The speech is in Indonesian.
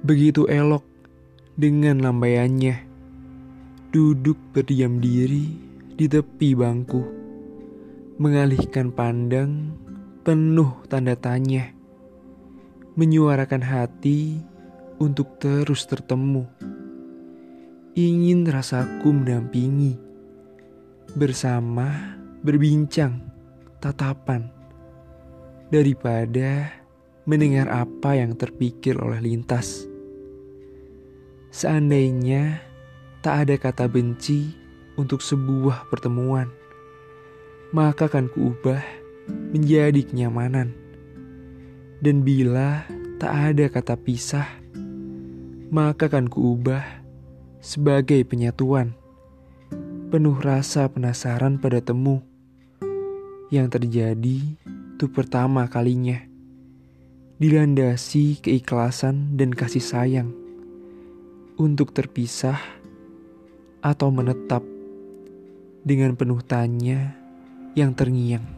begitu elok dengan lambaiannya. Duduk berdiam diri di tepi bangku, mengalihkan pandang penuh tanda tanya, menyuarakan hati untuk terus tertemu. Ingin rasaku mendampingi, bersama berbincang tatapan, daripada mendengar apa yang terpikir oleh lintas. Seandainya tak ada kata benci untuk sebuah pertemuan, maka akan kuubah menjadi kenyamanan. Dan bila tak ada kata pisah, maka akan kuubah sebagai penyatuan. Penuh rasa penasaran pada temu yang terjadi untuk pertama kalinya. Dilandasi keikhlasan dan kasih sayang untuk terpisah atau menetap dengan penuh tanya yang terngiang.